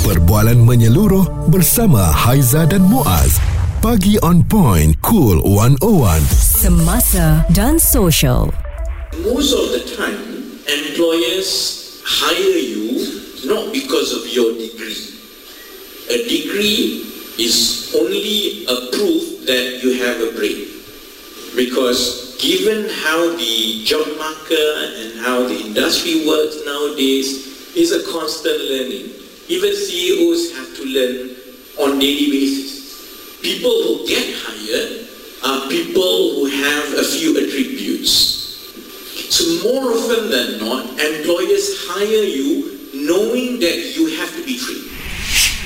Perbualan menyeluruh bersama Haiza dan Muaz. Pagi on point, cool 101. Semasa dan social. most of the time, employers hire you not because of your degree. A degree is only a proof that you have a brain. Because given how the job market and how the industry works nowadays, is a constant learning. Even CEOs have to learn on daily basis. People who get hired are people who have a few attributes. So more often than not, employers hire you knowing that you have to be trained.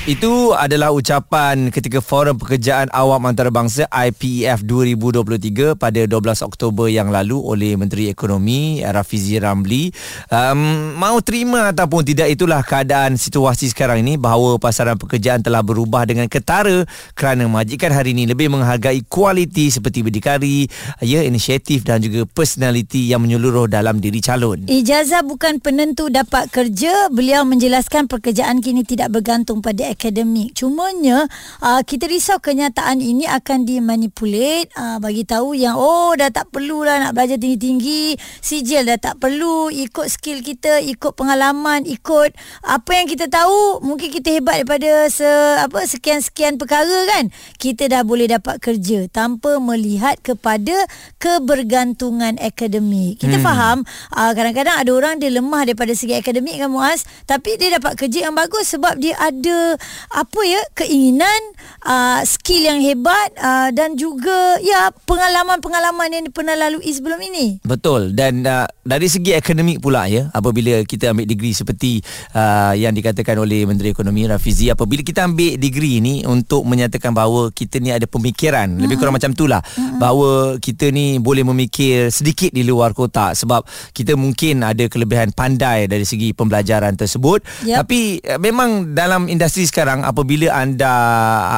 Itu adalah ucapan ketika Forum Pekerjaan Awam Antarabangsa IPEF 2023 pada 12 Oktober yang lalu oleh Menteri Ekonomi Rafizi Ramli. Um, mau terima ataupun tidak itulah keadaan situasi sekarang ini bahawa pasaran pekerjaan telah berubah dengan ketara kerana majikan hari ini lebih menghargai kualiti seperti berdikari, ya inisiatif dan juga personaliti yang menyeluruh dalam diri calon. Ijazah bukan penentu dapat kerja. Beliau menjelaskan pekerjaan kini tidak bergantung pada akademik. Cumanya uh, kita risau kenyataan ini akan dimanipulate uh, bagi tahu yang oh dah tak perlulah nak belajar tinggi-tinggi, sijil dah tak perlu, ikut skill kita, ikut pengalaman, ikut apa yang kita tahu, mungkin kita hebat daripada se apa sekian-sekian perkara kan. Kita dah boleh dapat kerja tanpa melihat kepada kebergantungan akademik. Kita hmm. faham uh, kadang-kadang ada orang dia lemah daripada segi akademik kan Muaz, tapi dia dapat kerja yang bagus sebab dia ada apa ya keinginan uh, skill yang hebat uh, dan juga ya pengalaman-pengalaman yang pernah lalui sebelum ini Betul dan uh, dari segi akademik pula ya apabila kita ambil degree seperti uh, yang dikatakan oleh Menteri Ekonomi Rafizi apabila kita ambil degree ini untuk menyatakan bahawa kita ni ada pemikiran mm-hmm. lebih kurang macam itulah mm-hmm. bahawa kita ni boleh memikir sedikit di luar kotak sebab kita mungkin ada kelebihan pandai dari segi pembelajaran tersebut yep. tapi uh, memang dalam industri sekarang apabila anda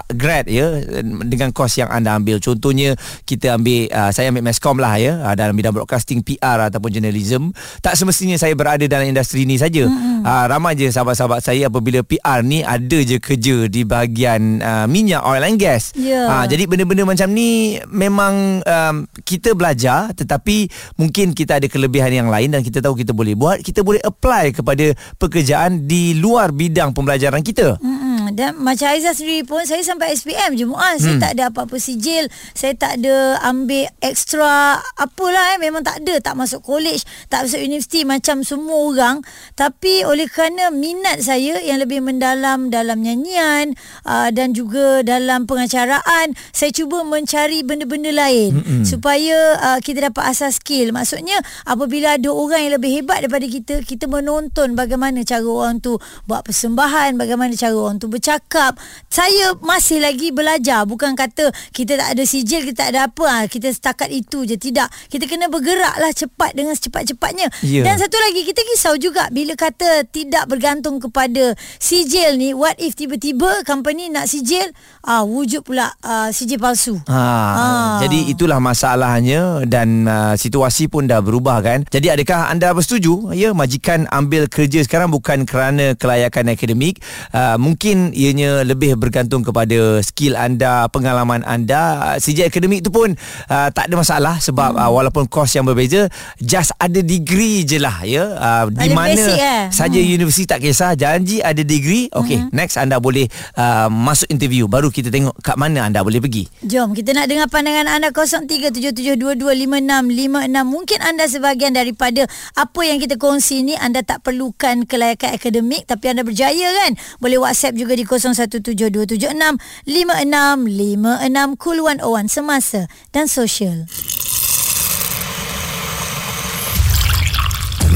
grad ya dengan kos yang anda ambil contohnya kita ambil uh, saya ambil meskom lah ya uh, dalam bidang broadcasting PR ataupun journalism tak semestinya saya berada dalam industri ni saja mm-hmm. uh, ramai je sahabat-sahabat saya apabila PR ni ada je kerja di bahagian uh, minyak oil and gas yeah. uh, jadi benda-benda macam ni memang um, kita belajar tetapi mungkin kita ada kelebihan yang lain dan kita tahu kita boleh buat kita boleh apply kepada pekerjaan di luar bidang pembelajaran kita mm-hmm. Dan macam Aizah sendiri pun Saya sampai SPM je Muaz hmm. Saya tak ada apa-apa sijil Saya tak ada ambil extra Apalah eh Memang tak ada Tak masuk college Tak masuk universiti Macam semua orang Tapi oleh kerana Minat saya Yang lebih mendalam Dalam nyanyian uh, Dan juga Dalam pengacaraan Saya cuba mencari Benda-benda lain hmm. Supaya uh, Kita dapat asas skill Maksudnya Apabila ada orang Yang lebih hebat daripada kita Kita menonton Bagaimana cara orang tu Buat persembahan Bagaimana cara orang tu bercakap saya masih lagi belajar. Bukan kata kita tak ada sijil kita tak ada apa. Ha, kita setakat itu je. Tidak. Kita kena bergeraklah cepat dengan secepat-cepatnya. Yeah. dan satu lagi kita risau juga bila kata tidak bergantung kepada sijil ni. What if tiba-tiba company nak sijil? Ah wujud pula uh, sijil palsu. Ha, ha. jadi itulah masalahnya dan uh, situasi pun dah berubah kan. Jadi adakah anda bersetuju? Ya majikan ambil kerja sekarang bukan kerana kelayakan akademik. Uh, mungkin ianya lebih bergantung kepada skill anda, pengalaman anda. Sejak akademik tu pun uh, tak ada masalah sebab hmm. uh, walaupun kos yang berbeza, just ada degree je lah ya. Uh, di mana basic, eh? saja hmm. universiti tak kisah, janji ada degree. Okay, hmm. next anda boleh uh, masuk interview baru kita tengok kat mana anda boleh pergi. Jom kita nak dengar pandangan anda 0377225656. Mungkin anda sebahagian daripada apa yang kita kongsi ni anda tak perlukan kelayakan akademik tapi anda berjaya kan? Boleh WhatsApp juga di 0172765656 Cool 101 Semasa dan Sosial.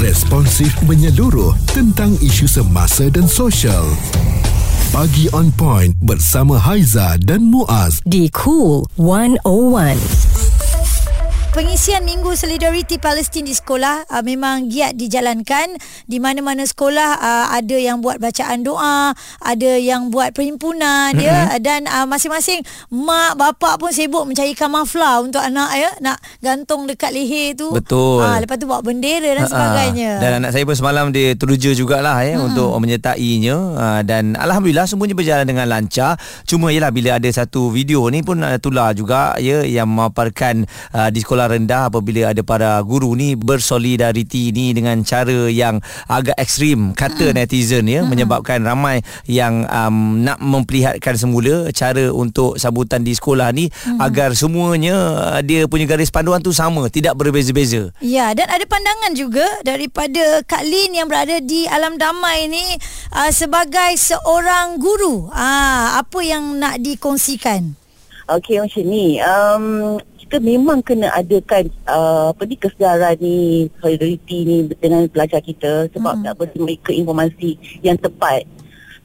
Responsif menyeluruh tentang isu semasa dan sosial. Pagi on point bersama Haiza dan Muaz di Cool 101. Pengisian Minggu Solidariti Palestin di sekolah uh, memang giat dijalankan di mana-mana sekolah uh, ada yang buat bacaan doa, ada yang buat perhimpunan mm-hmm. ya dan uh, masing-masing mak bapak pun sibuk mencarikan maflar untuk anak ya nak gantung dekat leher tu. Betul. Uh, lepas tu bawa bendera dan Ha-ha. sebagainya. Dan anak saya pun semalam dia teruja jugalah ya hmm. untuk menyertainya uh, dan alhamdulillah semuanya berjalan dengan lancar. Cuma yalah bila ada satu video ni pun uh, tular juga ya yang memaparkan uh, di sekolah rendah apabila ada para guru ni bersolidariti ni dengan cara yang agak ekstrim kata hmm. netizen ya hmm. menyebabkan ramai yang um, nak memperlihatkan semula cara untuk sambutan di sekolah ni hmm. agar semuanya uh, dia punya garis panduan tu sama tidak berbeza-beza. Ya, dan ada pandangan juga daripada Kak Lin yang berada di Alam Damai ni uh, sebagai seorang guru. Ah, apa yang nak dikongsikan? Okey macam ni. Um, kita memang kena adakan uh, apa ni kesedaran ni, solidariti ni dengan pelajar kita sebab Hmm. nak beri mereka informasi yang tepat.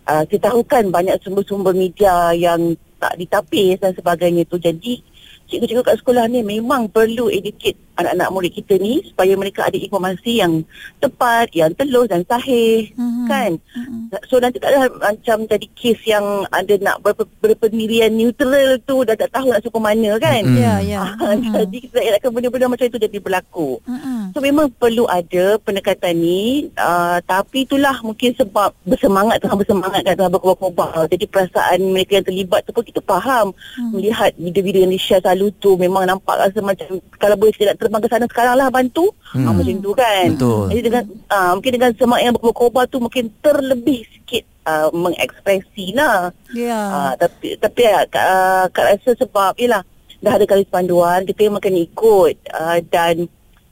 Uh, kita tahu kan banyak sumber-sumber media yang tak ditapis dan sebagainya tu. Jadi cikgu-cikgu kat sekolah ni memang perlu educate anak-anak murid kita ni supaya mereka ada informasi yang tepat, yang telus dan sahih Mhm. kan. Mhm. So nanti tak ada macam jadi kes yang ada nak ber- berpendirian neutral tu dah tak tahu nak suku mana kan. Mm. Ya, ya. Ah, Jadi kita elakkan benda-benda macam itu jadi berlaku. Mm-mm. So memang perlu ada pendekatan ni uh, Tapi itulah mungkin sebab bersemangat tengah bersemangat kan tengah berkobar-kobar Jadi perasaan mereka yang terlibat tu pun kita faham hmm. Melihat video-video yang di-share selalu tu Memang nampak rasa macam Kalau boleh saya nak terbang ke sana sekarang lah bantu hmm. uh, Macam tu kan Betul. Jadi dengan uh, mungkin dengan semangat yang berkobar-kobar tu Mungkin terlebih sikit uh, mengekspresi lah Ya. Ah, tapi tapi ya, Kak, uh, Kak rasa sebab yalah dah ada garis panduan kita memang kena ikut uh, dan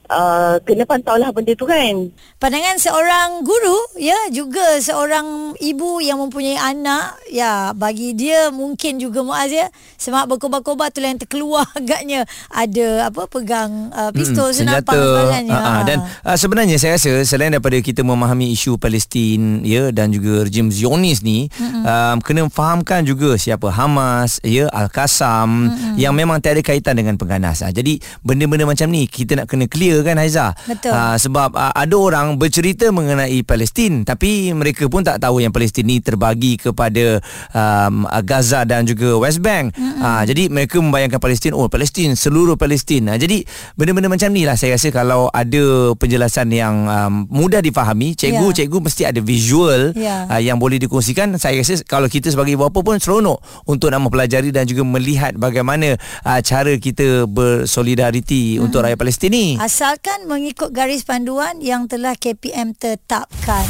uh, kena pantau lah benda tu kan. Pandangan seorang guru ya juga seorang ibu yang mempunyai anak ya bagi dia mungkin juga Muaz ya semak berkobar-kobar tu yang terkeluar agaknya ada apa pegang uh, pistol Mm, senapang dan sebagainya. Ah, ah. dan uh, sebenarnya saya rasa selain daripada kita memahami isu Palestin ya dan juga rejim Zionis ni um, kena fahamkan juga siapa Hamas ya Al-Qassam yang memang tiada kaitan dengan pengganas. Ah, jadi benda-benda macam ni kita nak kena clear kan Haiza. Betul. Ah, sebab uh, ada orang bercerita mengenai Palestin tapi mereka pun tak tahu yang Palestin ni terbagi kepada um, Gaza dan juga West Bank. Ah, jadi mereka membayangkan Palestin oh Palestin seluruh Palestin. Jadi benda-benda macam ni lah saya rasa kalau ada penjelasan yang um, mudah difahami, cikgu Ya. cikgu mesti ada visual Ya. uh, yang boleh dikongsikan. Saya rasa kalau kita sebagai ibu bapa pun seronok untuk nak mempelajari dan juga melihat bagaimana uh, cara kita bersolidariti untuk rakyat Palestin ni. Asalkan mengikut garis panduan yang telah KPM tetapkan.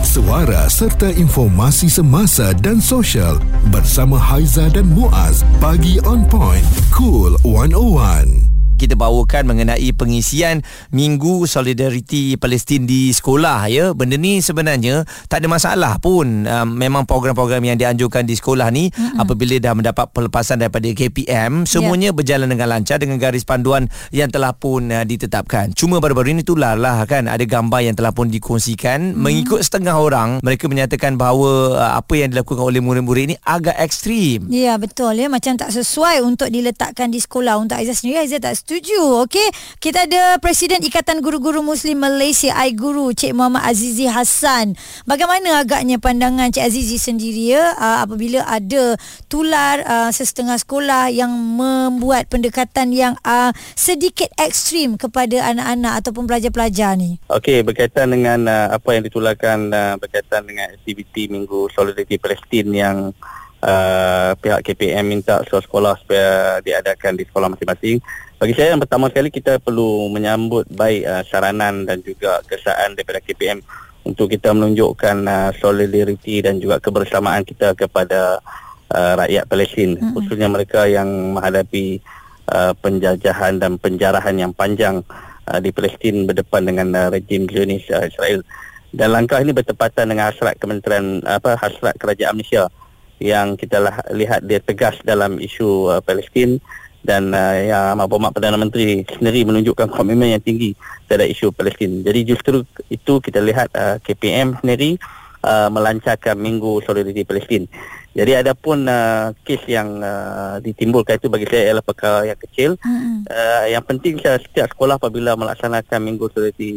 Suara serta informasi semasa dan sosial bersama Haiza dan Muaz. Pagi on point. Cool 101. Kita bawakan mengenai pengisian Minggu Solidariti Palestin di sekolah ya. Benda ni sebenarnya tak ada masalah pun. Um, memang program-program yang dianjurkan di sekolah ni mm-hmm. apabila dah mendapat pelepasan daripada KPM semuanya yeah. berjalan dengan lancar dengan garis panduan yang telah pun uh, ditetapkan. Cuma baru-baru ini tular lah kan ada gambar yang telah pun dikongsikan mm. mengikut setengah orang mereka menyatakan bahawa uh, apa yang dilakukan oleh murid-murid ini agak ekstrim. Ya betul ya macam tak sesuai untuk diletakkan di sekolah untuk Aizah sendiri Aizah tak setuju okey? Kita ada Presiden Ikatan Guru-Guru Muslim Malaysia iGuru Cik Muhammad Azizi Hassan. Bagaimana agaknya pandangan Cik Azizi sendiri ya? Uh, apabila ada tular uh, sesetengah sekolah yang membuat pendekatan yang uh, sedikit ekstrim kepada anak-anak ataupun pelajar-pelajar ni? Okey, berkaitan dengan uh, apa yang ditularkan uh, berkaitan dengan aktiviti Minggu Solidariti Palestin yang uh, pihak KPM minta sekolah-sekolah supaya diadakan di sekolah masing-masing. Bagi saya yang pertama sekali kita perlu menyambut baik uh, saranan dan juga kesaan daripada KPM untuk kita menunjukkan uh, solidariti dan juga kebersamaan kita kepada uh, rakyat Palestin. Mm-hmm. khususnya mereka yang menghadapi uh, penjajahan dan penjarahan yang panjang uh, di Palestin berdepan dengan uh, rejim Zionis uh, Israel. Dan langkah ini bertepatan dengan hasrat Kementerian apa hasrat Kerajaan Malaysia yang kita lah, lihat dia tegas dalam isu uh, Palestin dan uh, yang Mahkamah Perdana Menteri sendiri menunjukkan komitmen yang tinggi terhadap isu Palestin. Jadi justru itu kita lihat uh, KPM sendiri uh, melancarkan Minggu Solidariti Palestin. Jadi ada pun uh, kes yang uh, ditimbulkan itu bagi saya adalah perkara yang kecil. Mm-mm. Uh, yang penting setiap sekolah apabila melaksanakan Minggu Solidariti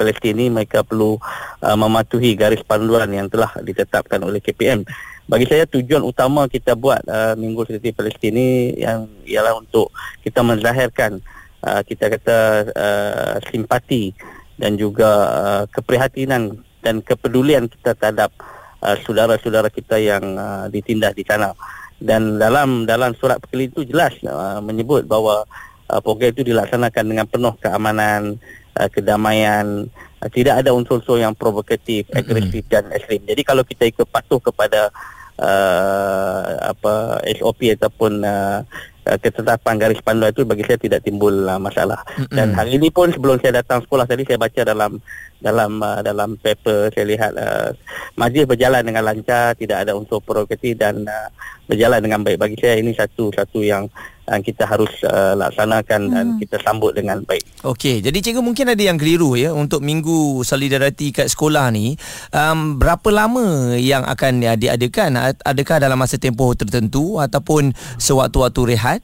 Palestin ini mereka perlu uh, mematuhi garis panduan yang telah ditetapkan oleh KPM. Bagi saya tujuan utama kita buat uh, Minggu Solidariti Palestin ini yang ialah untuk kita menzahirkan uh, kita kata uh, simpati dan juga uh, keprihatinan dan kepedulian kita terhadap uh, saudara-saudara kita yang uh, ditindas di sana. Dan dalam dalam surat perkeli itu jelas uh, menyebut bahawa uh, program itu dilaksanakan dengan penuh keamanan uh, kedamaian tidak ada unsur-unsur yang provokatif agresif dan ekstrim jadi kalau kita ikut patuh kepada uh, apa SOP ataupun uh, ketetapan garis panduan itu bagi saya tidak timbul uh, masalah. Mm-hmm. Dan hari ini pun sebelum saya datang sekolah tadi saya baca dalam dalam uh, dalam paper saya lihat uh, majlis berjalan dengan lancar, tidak ada unsur provokatif dan uh, berjalan dengan baik. Bagi saya ini satu satu yang uh, kita harus uh, laksanakan mm. dan kita sambut dengan baik. Okey, jadi cikgu mungkin ada yang keliru ya untuk minggu solidariti kat sekolah ni. Um, berapa lama yang akan ya, diadakan? Adakah dalam masa tempoh tertentu ataupun sewaktu-waktu rehat?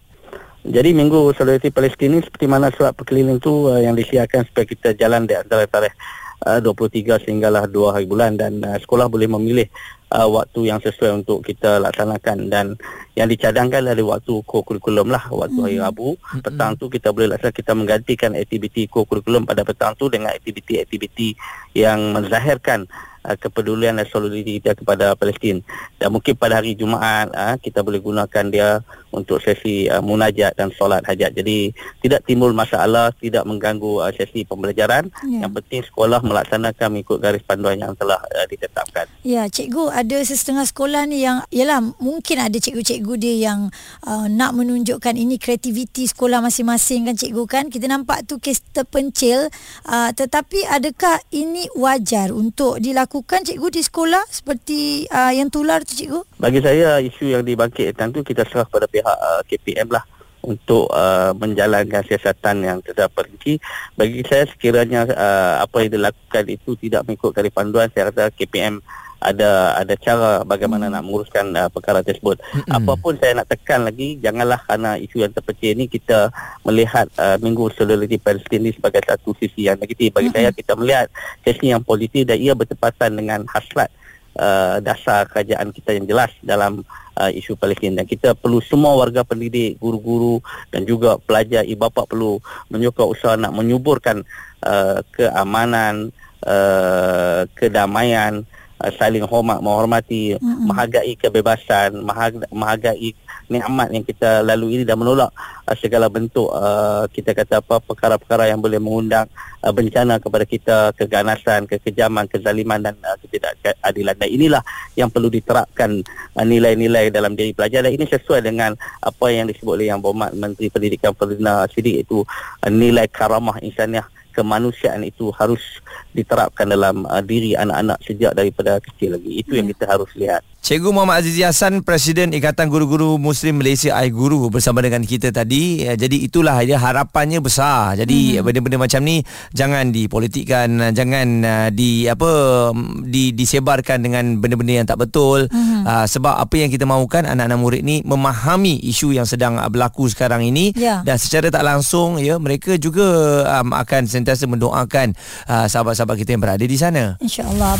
Jadi minggu solidariti Palestin ini seperti mana surat perkeliling itu uh, yang disiarkan supaya kita jalan di antara tarikh uh, 23 sehinggalah 2 hari bulan dan uh, sekolah boleh memilih uh, waktu yang sesuai untuk kita laksanakan. Dan yang dicadangkan dari waktu kurikulum lah waktu hari Hmm. Rabu. Petang tu kita boleh laksanakan kita menggantikan aktiviti kurikulum pada petang tu dengan aktiviti-aktiviti yang menzahirkan uh, kepedulian dan solidariti kita kepada Palestin dan mungkin pada hari Jumaat uh, kita boleh gunakan dia untuk sesi uh, munajat dan solat hajat jadi tidak timbul masalah tidak mengganggu uh, sesi pembelajaran Ya. yang penting sekolah melaksanakan mengikut garis panduan yang telah uh, ditetapkan Ya, cikgu ada setengah sekolah ni yang yalah mungkin ada cikgu-cikgu dia yang uh, nak menunjukkan ini kreativiti sekolah masing-masing kan cikgu kan. Kita nampak tu kes terpencil uh, tetapi adakah ini wajar untuk dilakukan cikgu di sekolah seperti uh, yang tular tu cikgu? Bagi saya isu yang dibangkitkan tu kita serah pada pihak uh, KPM lah untuk uh, menjalankan siasatan yang tidak perinci. Bagi saya sekiranya uh, apa yang dilakukan itu tidak mengikut garis panduan, saya rasa KPM ada ada cara bagaimana nak menguruskan uh, perkara tersebut. Apapun saya nak tekan lagi, janganlah kerana isu yang terpecah ini kita melihat uh, Minggu Solidariti Palestin ini sebagai satu sisi yang negatif. Bagi saya kita melihat sesi yang positif dan ia bertepatan dengan hasrat uh, dasar kerajaan kita yang jelas dalam uh, isu Palestin dan kita perlu semua warga pendidik, guru-guru dan juga pelajar, ibu bapa perlu menyokong usaha nak menyuburkan uh, keamanan, uh, kedamaian, uh, saling hormat, menghormati, Mm-mm. menghargai kebebasan, menghargai, menghargai nikmat yang kita lalui ini dan menolak uh, segala bentuk uh, kita kata apa perkara-perkara yang boleh mengundang uh, bencana kepada kita, keganasan, kekejaman, kezaliman dan uh, ketidakadilan. Dan inilah yang perlu diterapkan uh, nilai-nilai dalam diri pelajar dan ini sesuai dengan apa yang disebut oleh Yang Berhormat Menteri Pendidikan Ferdinand Sidik itu uh, nilai karamah insaniah kemanusiaan itu harus diterapkan dalam uh, diri anak-anak sejak daripada kecil lagi. Itu yang kita harus lihat. Cikgu Muhammad Azizi Hassan Presiden Ikatan Guru-Guru Muslim Malaysia iGuru bersama dengan kita tadi. Eh, Jadi itulah dia harapannya besar. Jadi hmm. benda-benda macam ni jangan dipolitikkan, jangan uh, di apa mm, di disebarkan dengan benda-benda yang tak betul. Hmm. Uh, sebab apa yang kita mahukan anak-anak murid ni memahami isu yang sedang berlaku sekarang ini Ya. dan secara tak langsung ya mereka juga um, akan sentiasa mendoakan uh, sahabat-sahabat kita yang berada di sana. InsyaAllah.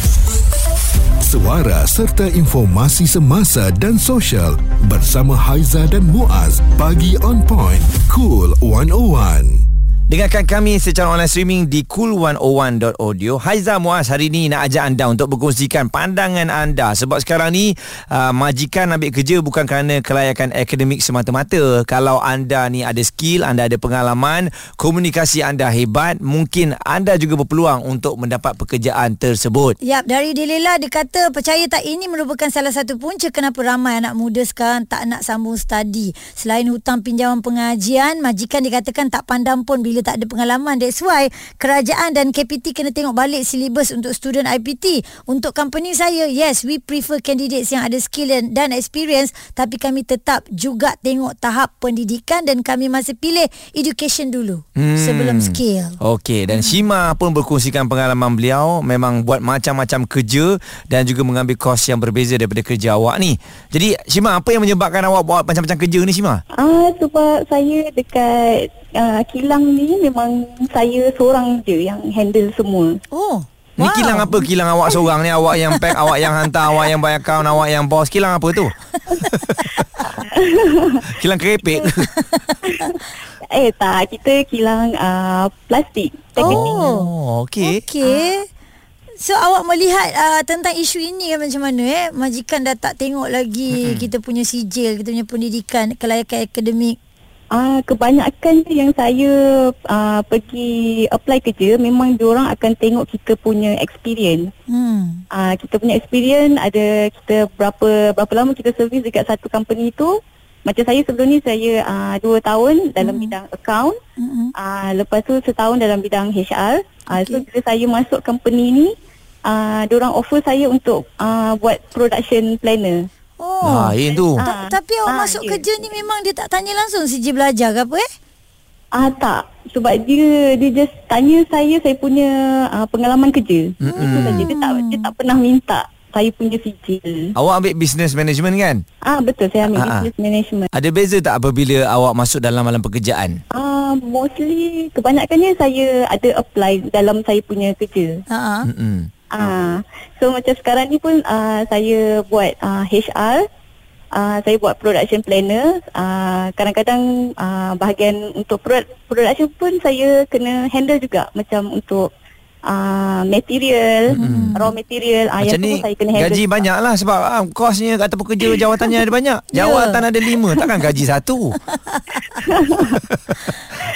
Suara serta informasi semasa dan sosial bersama Haiza dan Muaz. Pagi on point. Cool 101. Dengarkan kami secara online streaming di cool101.audio. Haiza Muaz hari ini nak ajak anda untuk berkongsikan pandangan anda sebab sekarang ni uh, majikan ambil kerja bukan kerana kelayakan akademik semata-mata. Kalau anda ni ada skill, anda ada pengalaman, komunikasi anda hebat, mungkin anda juga berpeluang untuk mendapat pekerjaan tersebut. Yap, dari Dilela dia kata percaya tak ini merupakan salah satu punca kenapa ramai anak muda sekarang tak nak sambung studi. Selain hutang pinjaman pengajian, majikan dikatakan tak pandang pun bila bila tak ada pengalaman. That's why kerajaan dan KPT kena tengok balik silibus untuk student IPT. Untuk company saya, yes, we prefer candidates yang ada skill dan, dan experience tapi kami tetap juga tengok tahap pendidikan dan kami masih pilih education dulu hmm. sebelum skill. Okey dan hmm. Shima pun berkongsikan pengalaman beliau memang buat macam-macam kerja dan juga mengambil kos yang berbeza daripada kerja awak ni. Jadi Shima apa yang menyebabkan awak buat macam-macam kerja ni Shima? Ah sebab saya dekat uh, kilang ni memang saya seorang je yang handle semua. Oh. Ni wow. kilang apa kilang awak seorang ni Awak yang pack Awak yang hantar Awak yang bayar akaun Awak yang bos Kilang apa tu Kilang kerepek Eh tak Kita kilang uh, Plastik Oh Okey okay. So awak melihat uh, Tentang isu ini kan Macam mana eh Majikan dah tak tengok lagi mm-hmm. Kita punya sijil Kita punya pendidikan Kelayakan akademik Uh, kebanyakan yang saya uh, pergi apply kerja memang diorang akan tengok kita punya experience. Hmm. Uh, kita punya experience ada kita berapa berapa lama kita servis dekat satu company tu. Macam saya sebelum ni saya uh, dua tahun dalam hmm. bidang account. Hmm. Uh, lepas tu setahun dalam bidang HR. Uh, okay. So bila saya masuk company ni, uh, diorang offer saya untuk uh, buat production planner. Oh. Lain tu. Ta- tapi awak ha, masuk dia. kerja ni memang dia tak tanya langsung siji belajar ke apa eh? Ah tak. Sebab dia dia just tanya saya saya punya uh, pengalaman kerja. Hmm. Itu saja dia tak dia tak pernah minta saya punya sijil. Awak ambil business management kan? Ah betul saya ambil Ha-ha. business management. Ada beza tak apabila awak masuk dalam alam pekerjaan? Ah mostly kebanyakannya saya ada apply dalam saya punya kerja. Ha. Hmm. Ah, so macam sekarang ni pun uh, saya buat uh, HR, uh, saya buat production planner. Uh, kadang-kadang uh, bahagian untuk production pun saya kena handle juga macam untuk uh, material, hmm. raw material. Uh, macam ni saya kena handle gaji banyak lah sebab uh, kosnya kat tempat kerja jawatannya ada banyak. Ya. Jawatan yeah. ada lima, takkan gaji satu.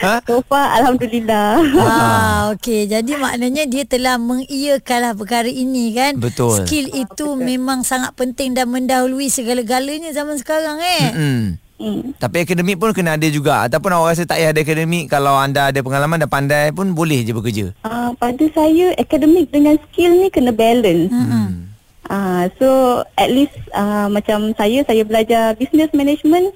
ha? So far Alhamdulillah ah, Okay Jadi maknanya Dia telah mengiyakanlah Perkara ini kan Betul Skill itu ah, betul. memang Sangat penting Dan mendahului Segala-galanya Zaman sekarang eh Mm-mm. Hmm. Tapi akademik pun kena ada juga Ataupun awak rasa tak payah ada akademik Kalau anda ada pengalaman dan pandai pun Boleh je bekerja uh, Pada saya Akademik dengan skill ni Kena balance hmm. uh, So at least uh, Macam saya Saya belajar business management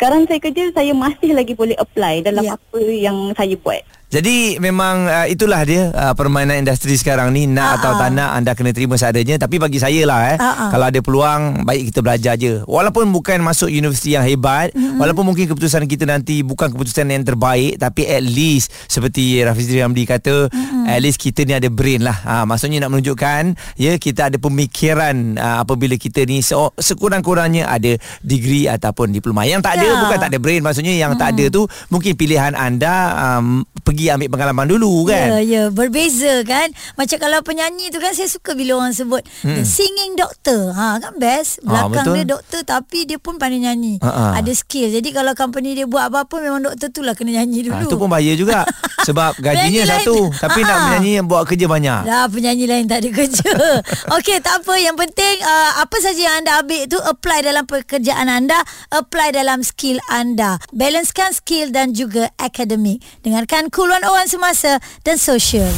sekarang saya kerja saya masih lagi boleh apply dalam yeah. apa yang saya buat. Jadi memang uh, itulah dia uh, permainan industri sekarang ni nak uh-uh. atau tak nak anda kena terima seadanya tapi bagi saya lah eh uh-uh. kalau ada peluang baik kita belajar je walaupun bukan masuk universiti yang hebat uh-huh. walaupun mungkin keputusan kita nanti bukan keputusan yang terbaik tapi at least seperti Rafizi Ramli kata uh-huh. at least kita ni ada brain lah ha, maksudnya nak menunjukkan ya kita ada pemikiran uh, apabila kita ni se- sekurang-kurangnya ada degree ataupun diploma yang tak ada yeah. bukan tak ada brain maksudnya yang uh-huh. tak ada tu mungkin pilihan anda um, pergi pergi ambil pengalaman dulu kan. Ya, ya. Berbeza kan. Macam kalau penyanyi tu kan saya suka bila orang sebut hmm. singing doctor. Ha, kan best. Ah, Belakang ha, dia doktor tapi dia pun pandai nyanyi. Ha-ha. Ada skill. Jadi kalau company dia buat apa-apa memang doktor tu lah kena nyanyi dulu. Ha, tu pun bahaya juga. Sebab gajinya satu. Lain. Tapi Ha-ha. nak menyanyi yang buat kerja banyak. Dah penyanyi lain tak ada kerja. Okey, tak apa. Yang penting uh, apa saja yang anda ambil tu apply dalam pekerjaan anda. Apply dalam skill anda. Balancekan skill dan juga akademik. Dengarkan Cool 101 Semasa dan Sosial.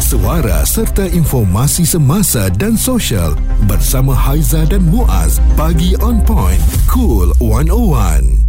Suara serta informasi semasa dan sosial bersama Haiza dan Muaz. Pagi on point. Cool 101.